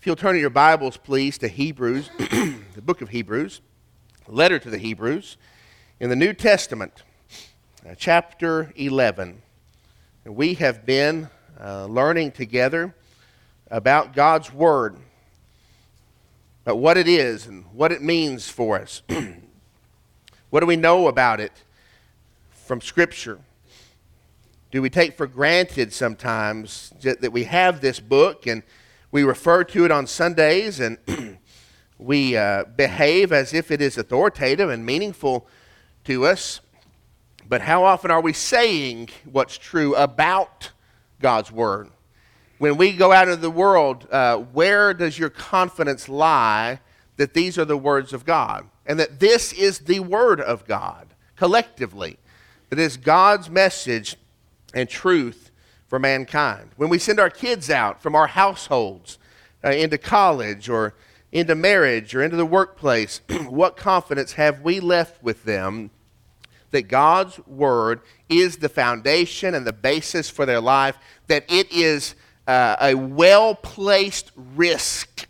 If you'll turn to your Bibles, please, to Hebrews, the book of Hebrews, letter to the Hebrews, in the New Testament, uh, chapter 11. And we have been uh, learning together about God's Word, about what it is and what it means for us. what do we know about it from Scripture? Do we take for granted sometimes that we have this book and we refer to it on Sundays and we uh, behave as if it is authoritative and meaningful to us. But how often are we saying what's true about God's Word? When we go out into the world, uh, where does your confidence lie that these are the words of God and that this is the Word of God collectively? That is God's message and truth for mankind. When we send our kids out from our households uh, into college or into marriage or into the workplace, what confidence have we left with them that God's Word is the foundation and the basis for their life, that it is uh, a well placed risk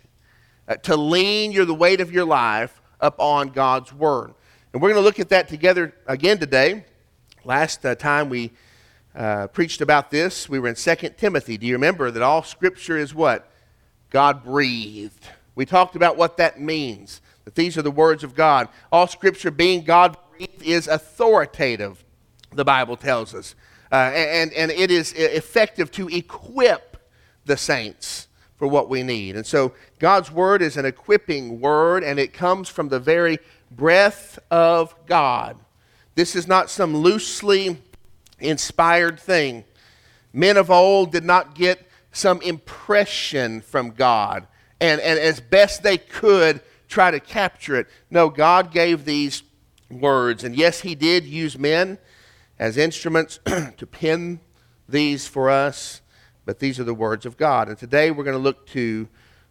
uh, to lean your, the weight of your life upon God's Word? And we're going to look at that together again today. Last uh, time we uh, preached about this. We were in 2 Timothy. Do you remember that all Scripture is what? God breathed. We talked about what that means, that these are the words of God. All Scripture being God breathed is authoritative, the Bible tells us. Uh, and, and it is effective to equip the saints for what we need. And so God's Word is an equipping word, and it comes from the very breath of God. This is not some loosely inspired thing. Men of old did not get some impression from God and, and as best they could try to capture it. No, God gave these words. And yes, He did use men as instruments to pen these for us, but these are the words of God. And today we're going to look to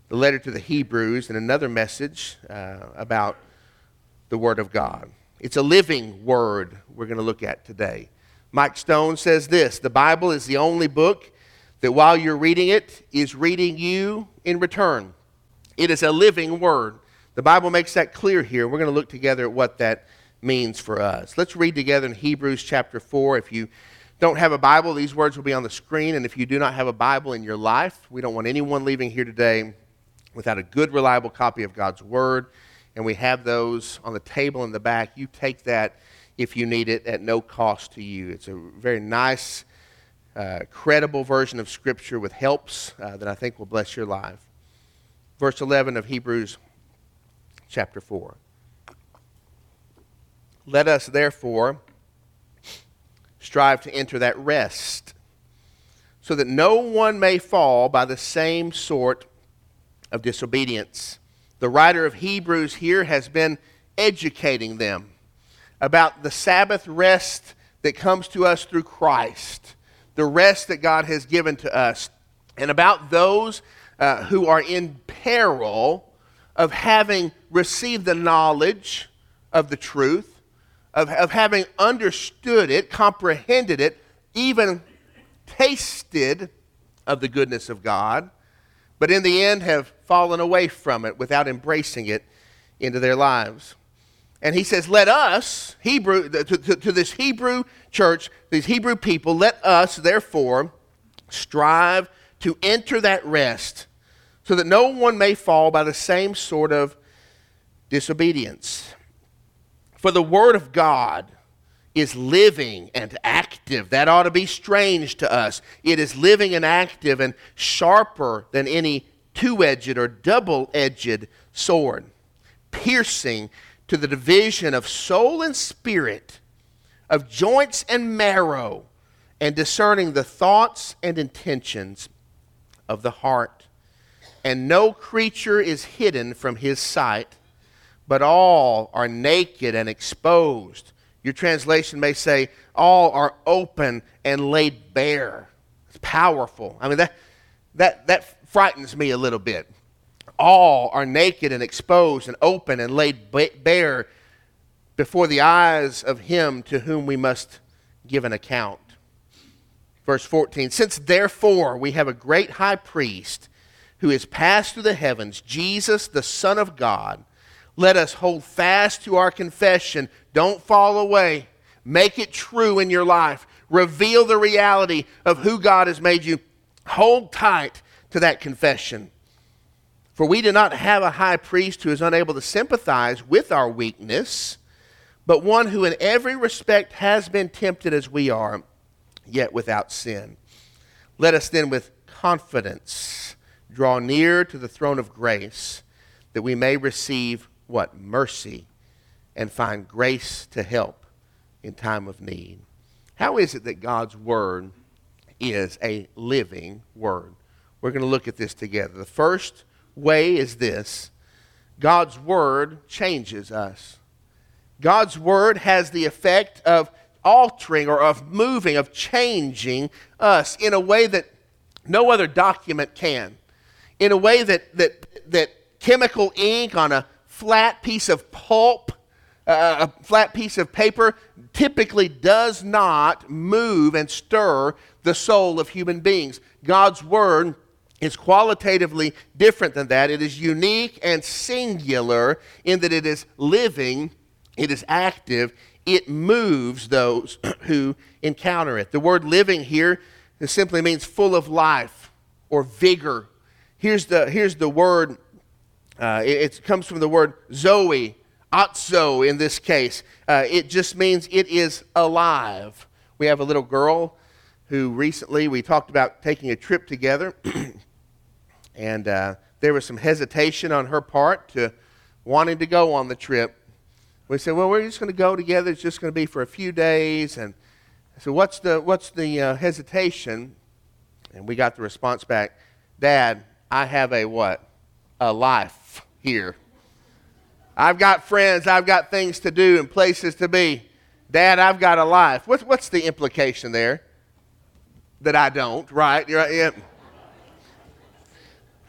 the letter to the Hebrews and another message uh, about the Word of God. It's a living word we're going to look at today. Mike Stone says this The Bible is the only book that while you're reading it is reading you in return. It is a living word. The Bible makes that clear here. We're going to look together at what that means for us. Let's read together in Hebrews chapter 4. If you don't have a Bible, these words will be on the screen. And if you do not have a Bible in your life, we don't want anyone leaving here today without a good, reliable copy of God's Word. And we have those on the table in the back. You take that if you need it at no cost to you. It's a very nice, uh, credible version of Scripture with helps uh, that I think will bless your life. Verse 11 of Hebrews chapter 4. Let us therefore strive to enter that rest, so that no one may fall by the same sort of disobedience. The writer of Hebrews here has been educating them about the Sabbath rest that comes to us through Christ, the rest that God has given to us, and about those uh, who are in peril of having received the knowledge of the truth, of, of having understood it, comprehended it, even tasted of the goodness of God, but in the end have fallen away from it without embracing it into their lives. And he says, Let us, Hebrew, to, to, to, this Hebrew church, these Hebrew people, let us, therefore, strive to enter that rest so that no one may fall by the same sort of disobedience. For the Word of God is living and active. That ought to be strange to us. It is living and active and sharper than any two edged or double edged sword, piercing to the division of soul and spirit, of joints and marrow, and discerning the thoughts and intentions of the heart. And no creature is hidden from his sight, but all are naked and exposed. Your translation may say, all are open and laid bare. It's powerful. I mean, that, that, that frightens me a little bit all are naked and exposed and open and laid bare before the eyes of him to whom we must give an account. Verse 14 Since therefore we have a great high priest who has passed through the heavens, Jesus, the Son of God, let us hold fast to our confession. Don't fall away. Make it true in your life. Reveal the reality of who God has made you. Hold tight to that confession. For we do not have a high priest who is unable to sympathize with our weakness, but one who in every respect has been tempted as we are, yet without sin. Let us then with confidence draw near to the throne of grace that we may receive what? Mercy and find grace to help in time of need. How is it that God's Word is a living Word? We're going to look at this together. The first way is this God's Word changes us. God's Word has the effect of altering or of moving, of changing us in a way that no other document can. In a way that, that, that chemical ink on a flat piece of pulp, uh, a flat piece of paper, typically does not move and stir the soul of human beings. God's Word is qualitatively different than that. It is unique and singular in that it is living, it is active, it moves those who encounter it. The word living here simply means full of life or vigor. Here's the, here's the word, uh, it, it, comes from the word zoe, otzo in this case. Uh, it just means it is alive. We have a little girl who recently we talked about taking a trip together, and uh, there was some hesitation on her part to wanting to go on the trip. We said, well, we're just going to go together. It's just going to be for a few days. And I said, what's the, what's the uh, hesitation? And we got the response back, Dad, I have a what? A life here. I've got friends. I've got things to do and places to be. Dad, I've got a life. What's, what's the implication there? That I don't, right? You're yeah.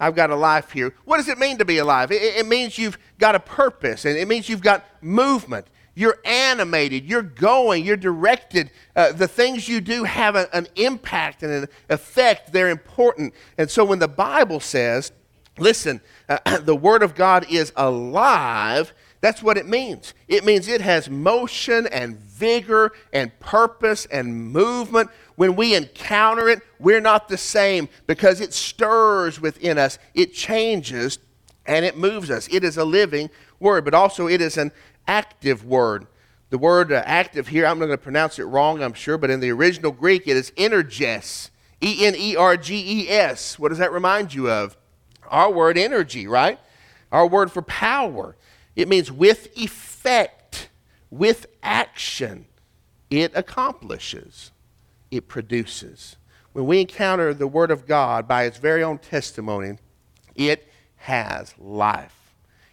I've got a life here. What does it mean to be alive? It, it, means you've got a purpose, and it means you've got movement. You're animated, you're going, you're directed. Uh, the things you do have a, an impact and an effect. They're important. And so when the Bible says, listen, uh, the Word of God is alive, that's what it means. It means it has motion and vigor and purpose and movement. When we encounter it, we're not the same because it stirs within us, it changes, and it moves us. It is a living word, but also it is an active word. The word uh, active here, I'm not going to pronounce it wrong, I'm sure, but in the original Greek, it is energes. E N E R G E S. What does that remind you of? Our word energy, right? Our word for power. It means with effect with action, it accomplishes, it produces. When we encounter the Word of God by its very own testimony, it has life.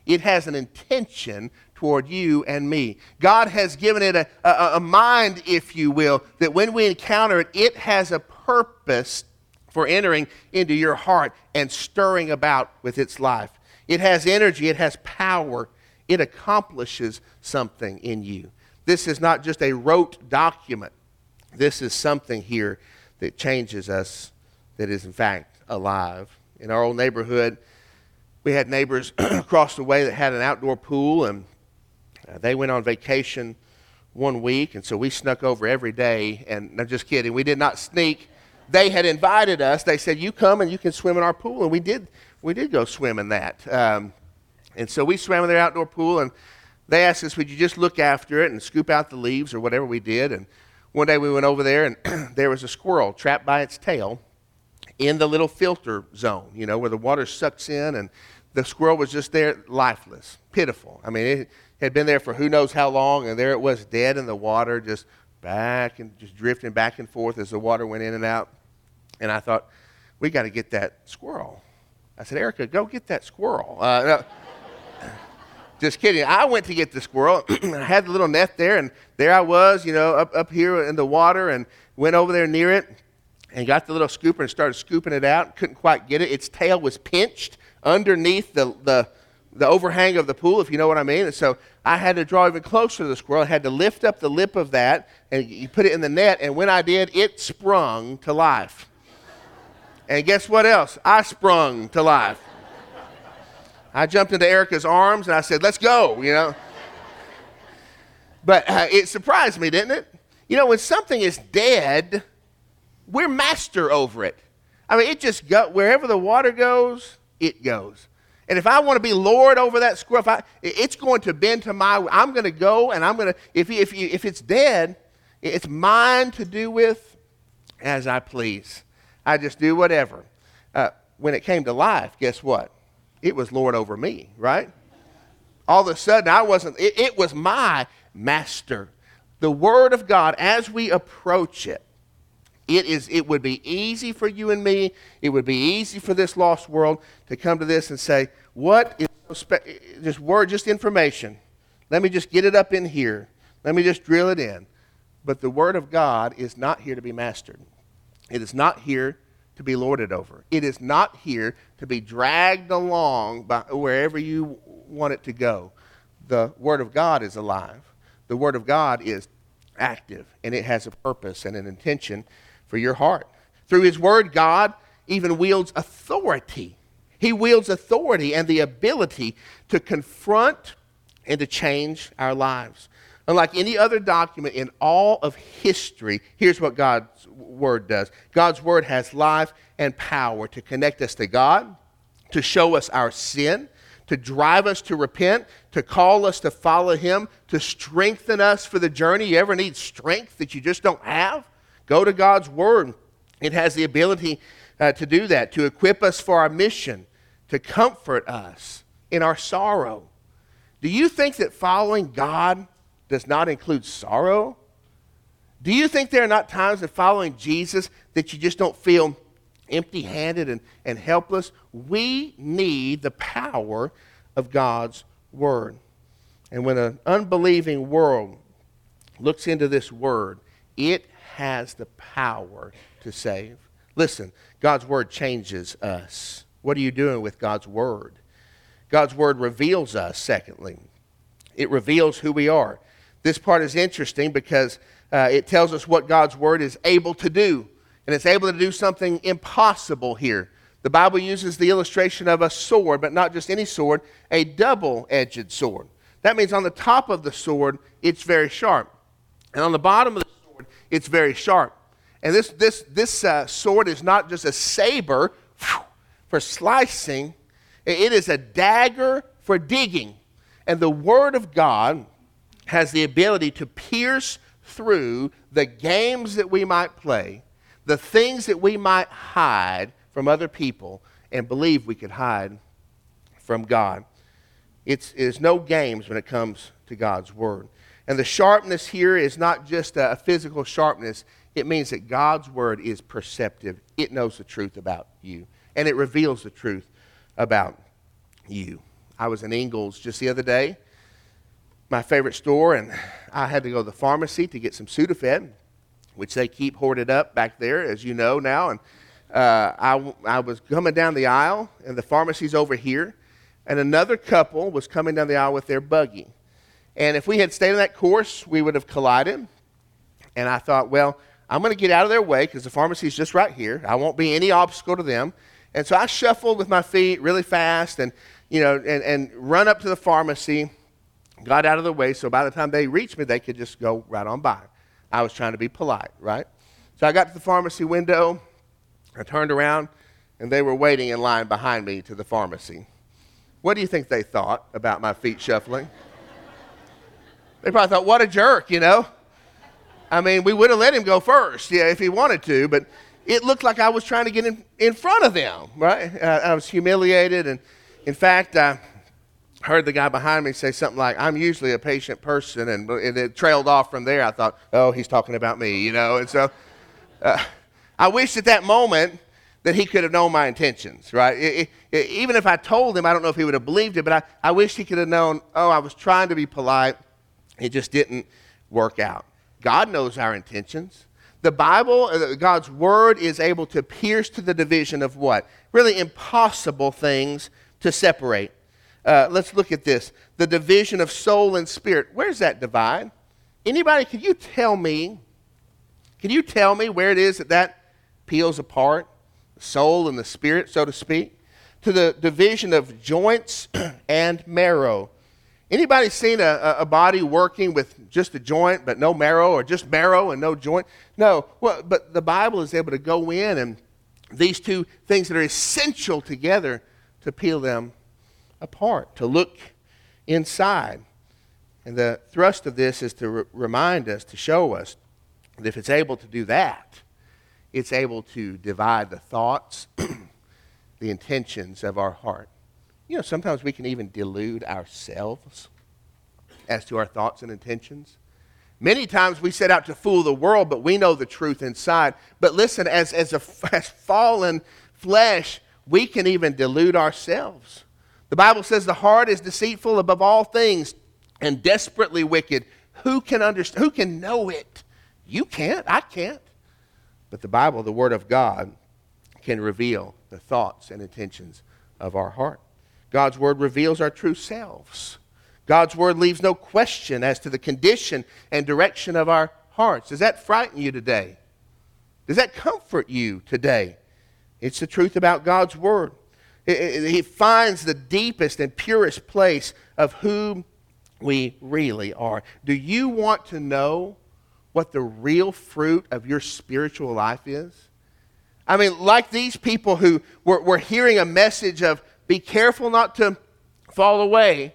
It has an intention toward you and me. God has given it a, a, a, mind, if you will, that when we encounter it, it has a purpose for entering into your heart and stirring about with its life. It has energy, it has power, it accomplishes something in you. This is not just a rote document. This is something here that changes us, that is, in fact, alive. In our old neighborhood, we had neighbors across the way that had an outdoor pool, and uh, they went on vacation one week, and so we snuck over every day. And I'm just kidding, we did not sneak. They had invited us. They said, "You come and you can swim in our pool," and we did. We did go swim in that. Um, and so we swam in their outdoor pool, and they asked us, Would you just look after it and scoop out the leaves or whatever we did? And one day we went over there, and there was a squirrel trapped by its tail in the little filter zone, you know, where the water sucks in, and the squirrel was just there, lifeless, pitiful. I mean, it had been there for who knows how long, and there it was, dead in the water, just back and just drifting back and forth as the water went in and out. And I thought, we got to get that squirrel. I said, Erica, go get that squirrel. Uh, just kidding. I went to get the squirrel. I had the little net there, and there I was, you know, up, up here in the water, and went over there near it and got the little scooper and started scooping it out. Couldn't quite get it. Its tail was pinched underneath the, the, the overhang of the pool, if you know what I mean. And so I had to draw even closer to the squirrel. I had to lift up the lip of that and you put it in the net. And when I did, it sprung to life. And guess what else? I sprung to life. I jumped into Erica's arms and I said, let's go, you know. But uh, it surprised me, didn't it? You know, when something is dead, we're master over it. I mean, it just go wherever the water goes, it goes. And if I want to be Lord over that squirrel, I, it's going to bend to my. I'm going to go, and I'm going to. If if if it's dead, it's mine to do with as I please. I just do whatever. Uh, when it came to life, guess what? It was Lord over me, right? All of a sudden, I wasn't. It, it was my master. The Word of God, as we approach it, it, is, it would be easy for you and me, it would be easy for this lost world to come to this and say, What is just word, just information? Let me just get it up in here. Let me just drill it in. But the Word of God is not here to be mastered, it is not here to be lorded over. It is not here to be dragged along by wherever you want it to go. The Word of God is alive. The Word of God is active, and it has a purpose and an intention for your heart. Through His Word, God even wields authority. He wields authority and the ability to confront and to change our lives. Unlike any other document in all of history, here's what God's Word does God's Word has life and power to connect us to God, to show us our sin, to drive us to repent, to call us to follow Him, to strengthen us for the journey. You ever need strength that you just don't have? Go to God's Word. It has the ability uh, to do that, to equip us for our mission, to comfort us in our sorrow. Do you think that following God does not include sorrow? Do you think there are not times in following Jesus that you just don't feel empty handed and, and helpless? We need the power of God's Word. And when an unbelieving world looks into this Word, it has the power to save. Listen, God's Word changes us. What are you doing with God's Word? God's Word reveals us, secondly. It reveals who we are. This part is interesting because uh, it tells us what God's Word is able to do. And it's able to do something impossible here. The Bible uses the illustration of a sword, but not just any sword, a double edged sword. That means on the top of the sword, it's very sharp. And on the bottom of the sword, it's very sharp. And this, this, this uh, sword is not just a saber for slicing, it is a dagger for digging. And the Word of God has the ability to pierce through the games that we might play, the things that we might hide from other people, and believe we could hide from God. It's, it's no games when it comes to God's Word. And the sharpness here is not just a physical sharpness, it means that God's word is perceptive. It knows the truth about you, and it reveals the truth about you. I was in Ingles just the other day, my favorite store, and I had to go to the pharmacy to get some Sudafed, which they keep hoarded up back there, as you know now. And uh, I, I was coming down the aisle, and the pharmacy's over here, and another couple was coming down the aisle with their buggy. And if we had stayed on that course, we would have collided. And I thought, well, I'm going to get out of their way because the pharmacy's just right here. I won't be any obstacle to them. And so I shuffled with my feet really fast and, you know, and, and run up to the pharmacy, got out of the way. So by the time they reached me, they could just go right on by. I was trying to be polite, right? So I got to the pharmacy window. I turned around, and they were waiting in line behind me to the pharmacy. What do you think they thought about my feet shuffling? They probably thought, what a jerk, you know? I mean, we would have let him go first, yeah, if he wanted to, but it looked like I was trying to get in, in front of them, right? Uh, I was humiliated. And in fact, I heard the guy behind me say something like, I'm usually a patient person. And, and it trailed off from there. I thought, oh, he's talking about me, you know? And so uh, I wished at that moment that he could have known my intentions, right? It, it, even if I told him, I don't know if he would have believed it, but I, I wish he could have known, oh, I was trying to be polite it just didn't work out. God knows our intentions. The Bible, uh, God's Word, is able to pierce to the division of what? Really impossible things to separate. Uh, let's look at this the division of soul and spirit. Where's that divide? Anybody, can you tell me? Can you tell me where it is that that peels apart? the soul and the spirit, so to speak, to the division of joints and marrow. Anybody seen a, a body working with just a joint but no marrow, or just marrow and no joint? No. Well, but the Bible is able to go in and these two things that are essential together to peel them apart, to look inside. And the thrust of this is to re- remind us, to show us that if it's able to do that, it's able to divide the thoughts, the intentions of our heart. You know, sometimes we can even delude ourselves as to our thoughts and intentions. Many times we set out to fool the world, but we know the truth inside. But listen, as, as, a, as fallen flesh, we can even delude ourselves. The Bible says the heart is deceitful above all things and desperately wicked. Who can understand? Who can know it? You can't. I can't. But the Bible, the Word of God, can reveal the thoughts and intentions of our heart. God's Word reveals our true selves. God's Word leaves no question as to the condition and direction of our hearts. Does that frighten you today? Does that comfort you today? It's the truth about God's Word. He finds the deepest and purest place of who we really are. Do you want to know what the real fruit of your spiritual life is? I mean, like these people who were, were hearing a message of be careful not to fall away,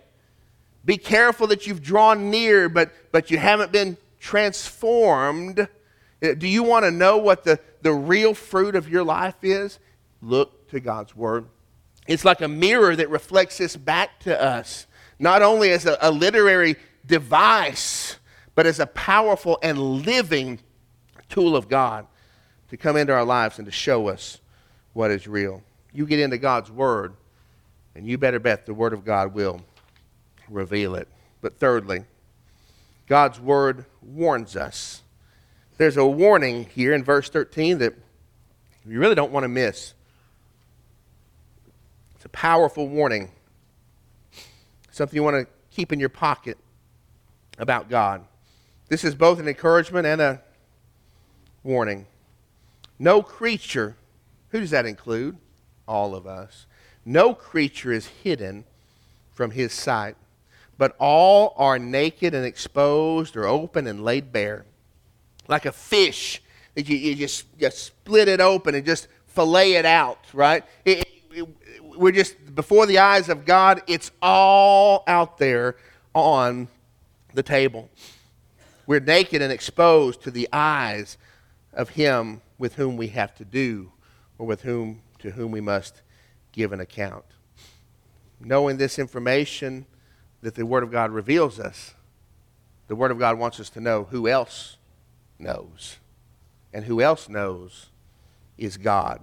be careful that you've drawn near, but, but you haven't been transformed. Uh, do you want to know what the, the real fruit of your life is? Look to God's Word. It's like a mirror that reflects this back to us, not only as a, a literary device, but as a powerful and living tool of God to come into our lives and to show us what is real. You get into God's Word, and you better bet the Word of God will reveal it. But thirdly, God's Word warns us. There's a warning here in verse 13 that you really don't want to miss. It's a powerful warning, something you want to keep in your pocket about God. This is both an encouragement and a warning. No creature, who does that include? All of us. No creature is hidden from his sight, but all are naked and exposed or open and laid bare. Like a fish that you, you just, split it open and just fillet it out, right? It, we're just, before the eyes of God, it's all out there on the table. We're naked and exposed to the eyes of Him with whom we have to do or with whom, to whom we must give an account. Knowing this information that the Word of God reveals us, the Word of God wants us to know who else knows. And who else knows is God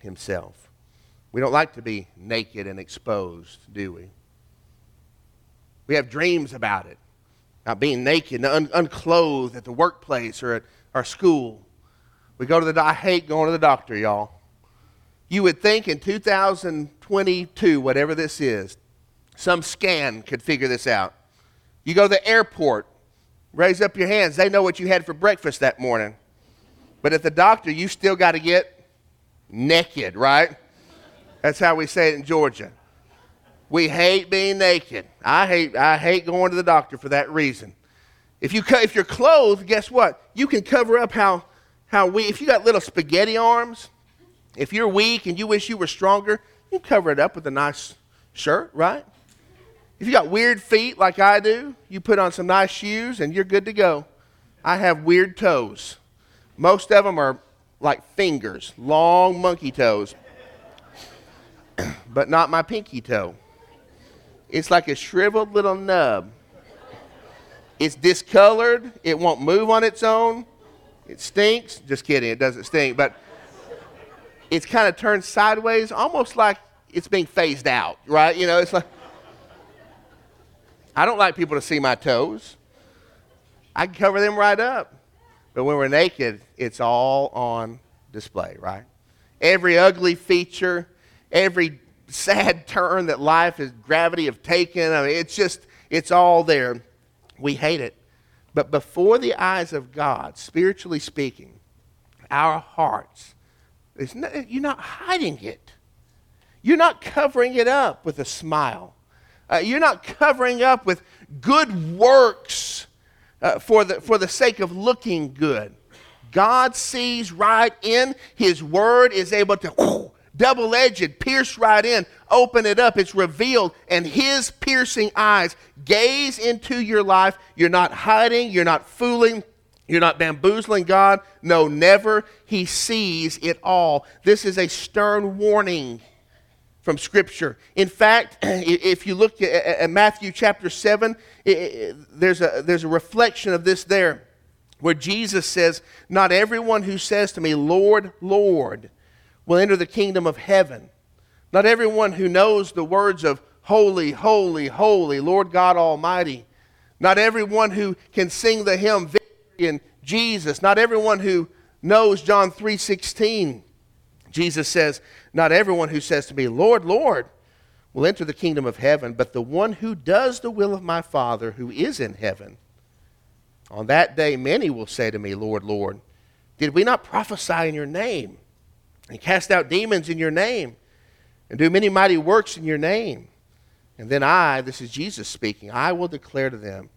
Himself. We don't like to be naked and exposed, do we? We have dreams about it, not being naked un- unclothed at the workplace or at our school. We go to the I hate going to the doctor, y'all. You would think in 2022, whatever this is, some scan could figure this out. You go to the airport, raise up your hands. They know what you had for breakfast that morning. But at the doctor, you still got to get naked, right? That's how we say it in Georgia. We hate being naked. I hate, I hate going to the doctor for that reason. If, you, if you're clothed, guess what? You can cover up how, how we, if you got little spaghetti arms, if you're weak and you wish you were stronger, you cover it up with a nice shirt, right? If you got weird feet like I do, you put on some nice shoes and you're good to go. I have weird toes. Most of them are like fingers, long monkey toes, but not my pinky toe. It's like a shriveled little nub. It's discolored. It won't move on its own. It stinks. Just kidding. It doesn't stink. But it's kind of turned sideways, almost like it's being phased out, right? You know, it's like, I don't like people to see my toes. I can cover them right up. But when we're naked, it's all on display, right? Every ugly feature, every sad turn that life is gravity have taken. I mean, it's just, it's all there. We hate it. But before the eyes of God, spiritually speaking, our hearts not, you're not hiding it. You're not covering it up with a smile. Uh, you're not covering up with good works uh, for, the, for the sake of looking good. God sees right in. His word is able to double edged, pierce right in, open it up. It's revealed, and His piercing eyes gaze into your life. You're not hiding, you're not fooling. You're not bamboozling God. No, never. He sees it all. This is a stern warning from Scripture. In fact, if you look at Matthew chapter 7, there's a, there's a reflection of this there where Jesus says, Not everyone who says to me, Lord, Lord, will enter the kingdom of heaven. Not everyone who knows the words of Holy, Holy, Holy, Lord God Almighty. Not everyone who can sing the hymn Victory in Jesus. Not everyone who knows John 3:16. Jesus says, Not everyone who says to me, Lord, Lord, will enter the kingdom of heaven, but the one who does the will of my Father who is in heaven. On that day, many will say to me, Lord, Lord, did we not prophesy in your name? And cast out demons in your name and do many mighty works in your name. And then I, this is Jesus speaking, I will declare to them,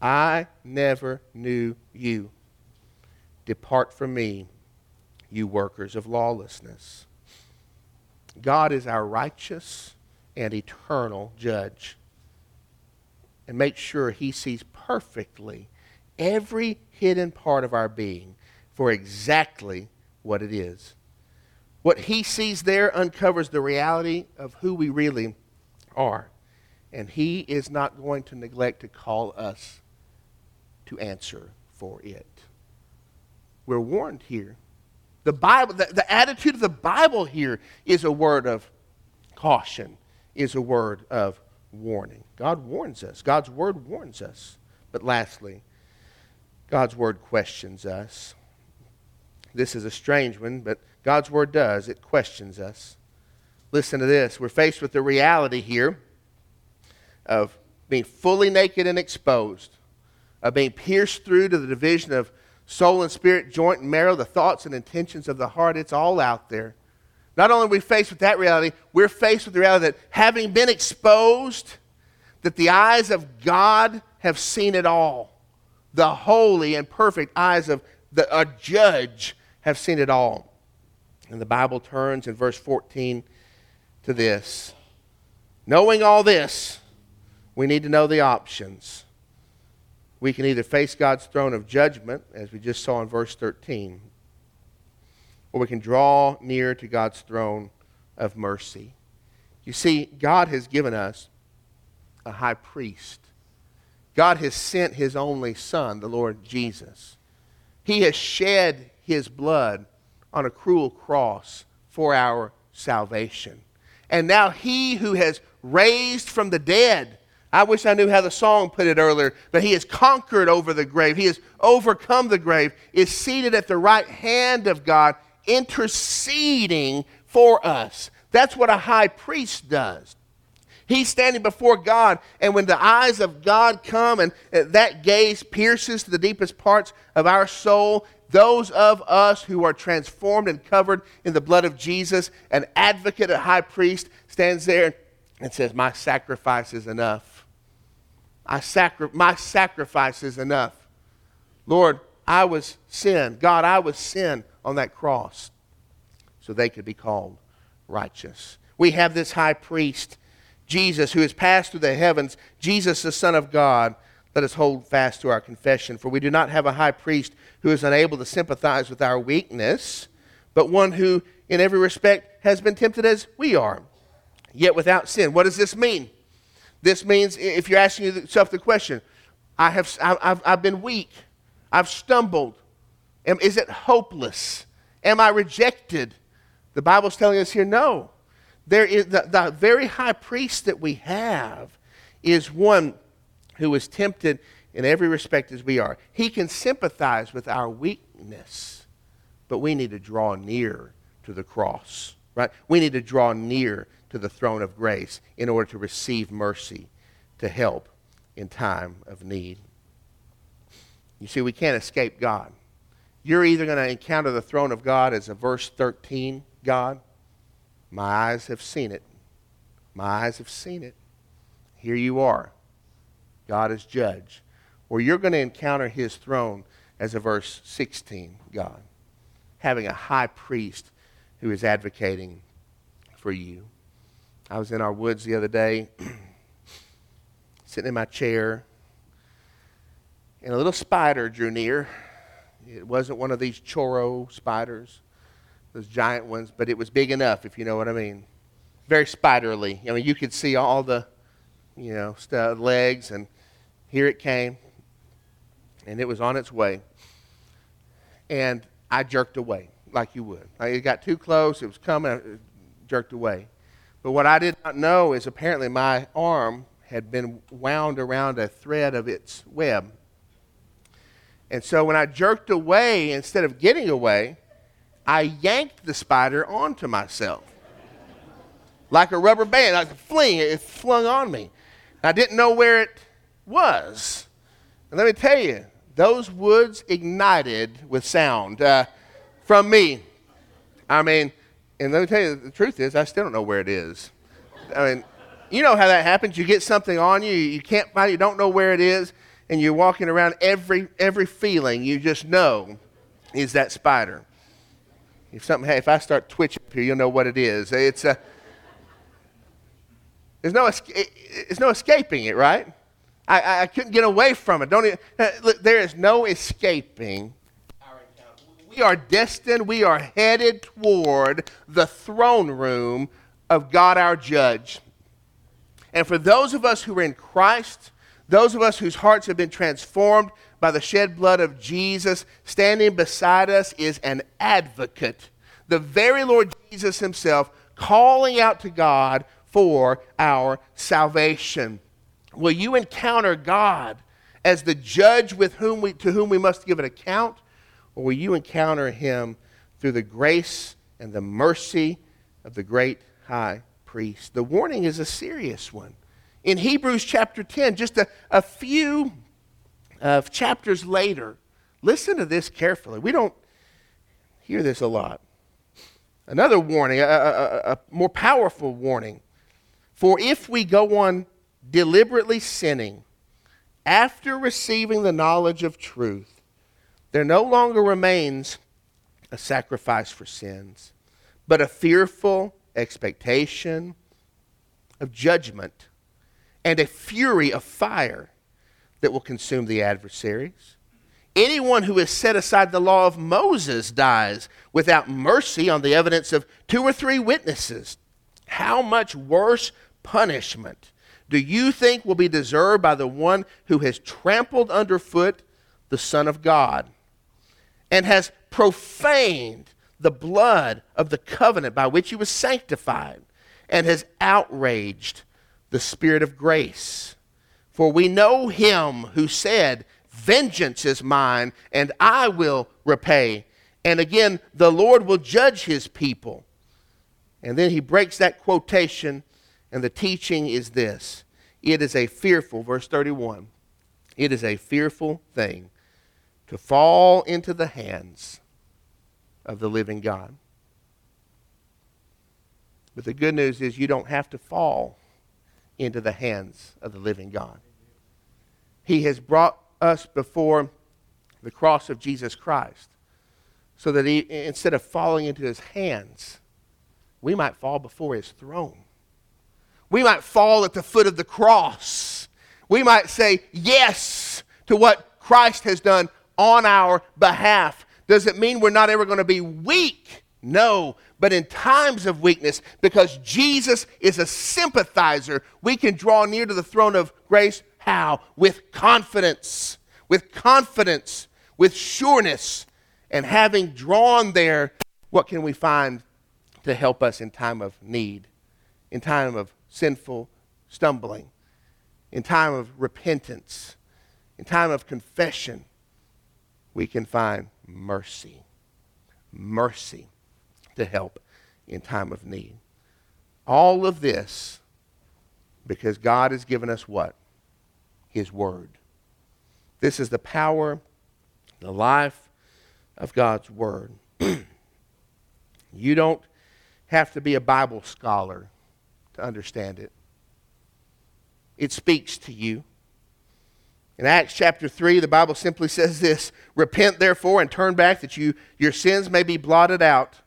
I never knew you. Depart from me, you workers of lawlessness. God is our righteous and eternal judge. And make sure he sees perfectly every hidden part of our being for exactly what it is. What he sees there uncovers the reality of who we really are. And he is not going to neglect to call us to answer for it. We're warned here. The Bible, the, the attitude of the Bible here is a word of caution, is a word of warning. God warns us. God's word warns us. But lastly, God's word questions us. This is a strange one, but God's Word does. It questions us. Listen to this. We're faced with the reality here of being fully naked and exposed, of being pierced through to the division of soul and spirit, joint and marrow, the thoughts and intentions of the heart. It's all out there. Not only are we faced with that reality, we're faced with the reality that having been exposed, that the eyes of God have seen it all. The holy and perfect eyes of the, a judge have seen it all. And the Bible turns in verse 14 to this. Knowing all this, we need to know the options. We can either face God's throne of judgment, as we just saw in verse 13, or we can draw near to God's throne of mercy. You see, God has given us a high priest. God has sent his only Son, the Lord Jesus. He has shed his blood on a cruel cross for our salvation. And now he who has raised from the dead, I wish I knew how the song put it earlier, but he has conquered over the grave, he has overcome the grave, is seated at the right hand of God, interceding for us. That's what a high priest does. He's standing before God, and when the eyes of God come and uh, that gaze pierces to the deepest parts of our soul, those of us who are transformed and covered in the blood of Jesus, an advocate, a high priest, stands there and says, My sacrifice is enough. I sacri- my sacrifice is enough. Lord, I was sin. God, I was sin on that cross so they could be called righteous. We have this high priest, Jesus, who has passed through the heavens, Jesus, the Son of God let us hold fast to our confession, for we do not have a high priest who is unable to sympathize with our weakness, but one who, in every respect, has been tempted as we are, yet without sin. What does this mean? This means, if you're asking yourself the question, I have, I've, I've been weak, I've stumbled, is it hopeless? Am I rejected? The Bible's telling us here, no. There is the, the very high priest that we have is one who was tempted in every respect as we are. He can sympathize with our weakness, but we need to draw near to the cross, right? We need to draw near to the throne of grace in order to receive mercy, to help in time of need. You see, we can't escape God. You're either going to encounter the throne of God as a verse 13 God. My eyes have seen it. My eyes have seen it. Here you are. God is judge. Or you're going to encounter his throne as a verse 16 God. Having a high priest who is advocating for you. I was in our woods the other day, sitting in my chair, and a little spider drew near. It wasn't one of these Joro spiders, those giant ones, but it was big enough, if you know what I mean. Very spiderly. I mean, you could see all the, you know, st- legs, and here it came, and it was on its way. And I jerked away, like you would. Like it got too close, it was coming, I jerked away. But what I did not know is apparently my arm had been wound around a thread of its web. And so when I jerked away, instead of getting away, I yanked the spider onto myself. Like a rubber band, like a fling, it flung on me. I didn't know where it was. And let me tell you, those woods ignited with sound uh, from me. I mean, and let me tell you, the truth is, I still don't know where it is. I mean, you know how that happens. You get something on you, you can't find it, you don't know where it is, and you're walking around every every feeling you just know is that spider. If something, hey, if I start twitching here, you'll know what it is. It's a there's no there's no escaping it, right? I, I couldn't get away from it. Don't even, uh, there is no escaping. We are destined. We are headed toward the throne room of God our Judge. And for those of us who are in Christ, those of us whose hearts have been transformed by the shed blood of Jesus, standing beside us is an advocate, the very Lord Jesus Himself, calling out to God for our salvation. Will you encounter God as the judge with whom we, to whom we must give an account? Or will you encounter Him through the grace and the mercy of the great high priest? The warning is a serious one in Hebrews chapter 10, just a, a few uh, chapters later. Listen to this carefully. We don't hear this a lot. Another warning, a, a, a more powerful warning. For if we go on deliberately sinning after receiving the knowledge of truth, there no longer remains a sacrifice for sins, but a fearful expectation of judgment and a fury of fire that will consume the adversaries. Anyone who has set aside the law of Moses dies without mercy on the evidence of two or three witnesses. How much worse punishment do you think will be deserved by the one who has trampled underfoot the Son of God and has profaned the blood of the covenant by which he was sanctified and has outraged the Spirit of grace. For we know him who said, Vengeance is mine, and I will repay. And again, the Lord will judge his people. And then he breaks that quotation, and the teaching is this it is a fearful, verse 31, it is a fearful thing to fall into the hands of the living God. But the good news is you don't have to fall into the hands of the living God. He has brought us before the cross of Jesus Christ so that he, instead of falling into his hands, we might fall before his throne. We might fall at the foot of the cross. We might say yes to what Christ has done on our behalf. Does it mean we're not ever going to be weak? No, but in times of weakness, because Jesus is a sympathizer, we can draw near to the throne of grace. How? With confidence. With confidence, with sureness. And having drawn there, what can we find to help us in time of need, in time of sinful stumbling, in time of repentance, in time of confession? We can find mercy. Mercy to help in time of need. All of this because God has given us what? His Word. This is the power, the life, of God's Word. you don't have to be a Bible scholar to understand it, it speaks to you. In Acts chapter 3, the Bible simply says this Repent therefore and turn back that you, your sins may be blotted out.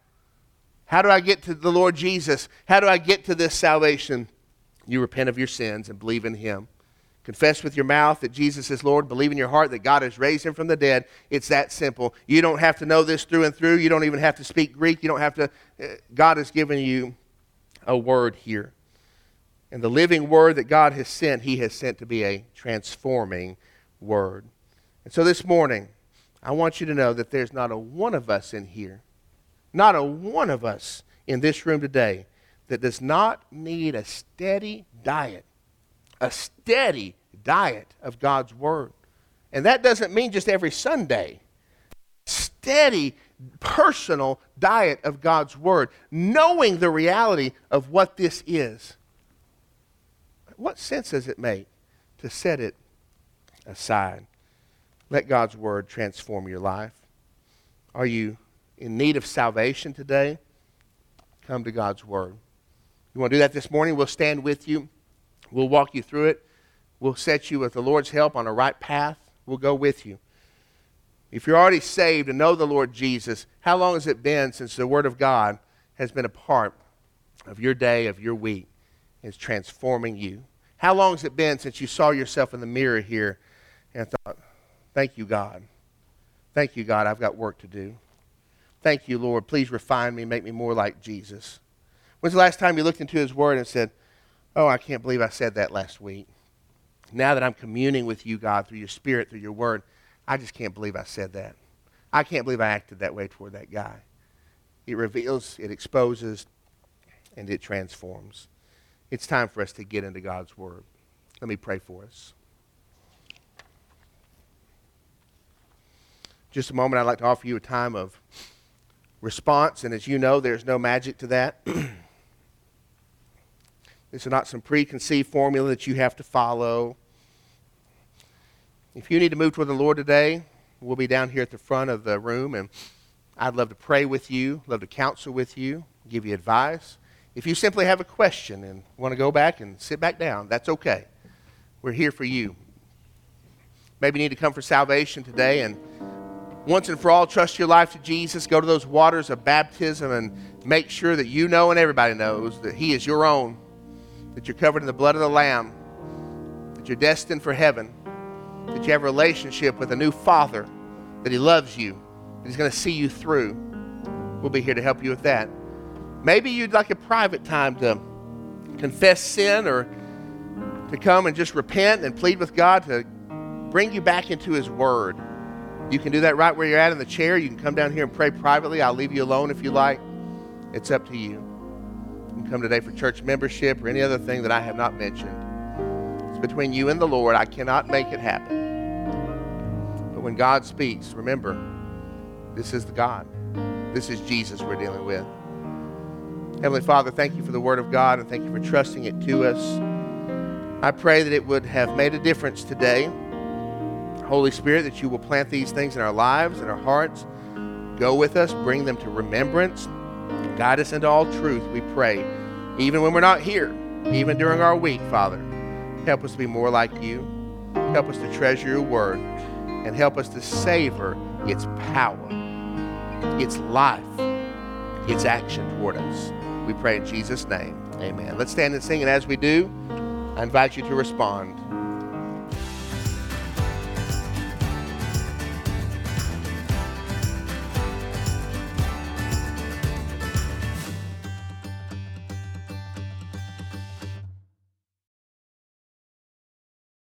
How do I get to the Lord Jesus? How do I get to this salvation? You repent of your sins and believe in Him. Confess with your mouth that Jesus is Lord. Believe in your heart that God has raised him from the dead. It's that simple. You don't have to know this through and through. You don't even have to speak Greek. You don't have to. Uh, God has given you a word here. And the living word that God has sent, he has sent to be a transforming word. And so this morning, I want you to know that there's not a one of us in here, not a one of us in this room today that does not need a steady diet a steady diet of God's Word. And that doesn't mean just every Sunday. Steady, personal diet of God's Word, knowing the reality of what this is. What sense does it make to set it aside? Let God's Word transform your life. Are you in need of salvation today? Come to God's Word. You want to do that this morning? We'll stand with you. We'll walk you through it. We'll set you with the Lord's help on a right path. We'll go with you. If you're already saved and know the Lord Jesus, how long has it been since the Word of God has been a part of your day, of your week, is transforming you? How long has it been since you saw yourself in the mirror here and thought, Thank you, God. Thank you, God. I've got work to do. Thank you, Lord. Please refine me, make me more like Jesus. When's the last time you looked into His Word and said, Oh, I can't believe I said that last week. Now that I'm communing with you, God, through your spirit, through your word, I just can't believe I said that. I can't believe I acted that way toward that guy. It reveals, it exposes, and it transforms. It's time for us to get into God's word. Let me pray for us. Just a moment, I'd like to offer you a time of response, and as you know, there's no magic to that. This is not some preconceived formula that you have to follow. If you need to move toward the Lord today, we'll be down here at the front of the room, and I'd love to pray with you, love to counsel with you, give you advice. If you simply have a question and want to go back and sit back down, that's okay. We're here for you. Maybe you need to come for salvation today and once and for all trust your life to Jesus. Go to those waters of baptism and make sure that you know and everybody knows that He is your own that you're covered in the blood of the Lamb, that you're destined for heaven, that you have a relationship with a new Father, that He loves you, that He's going to see you through. We'll be here to help you with that. Maybe you'd like a private time to confess sin or to come and just repent and plead with God to bring you back into His Word. You can do that right where you're at in the chair. You can come down here and pray privately. I'll leave you alone if you like. It's up to you You can come today for church membership or any other thing that I have not mentioned. It's between you and the Lord. I cannot make it happen. But when God speaks, remember, this is the God. This is Jesus we're dealing with. Heavenly Father, thank you for the Word of God and thank you for trusting it to us. I pray that it would have made a difference today. Holy Spirit, that you will plant these things in our lives, in our hearts. Go with us, bring them to remembrance. Guide us into all truth, we pray. Even when we're not here, even during our week, Father, help us to be more like you. Help us to treasure your word and help us to savor its power, its life, its action toward us. We pray in Jesus' name. Amen. Let's stand and sing, and as we do, I invite you to respond.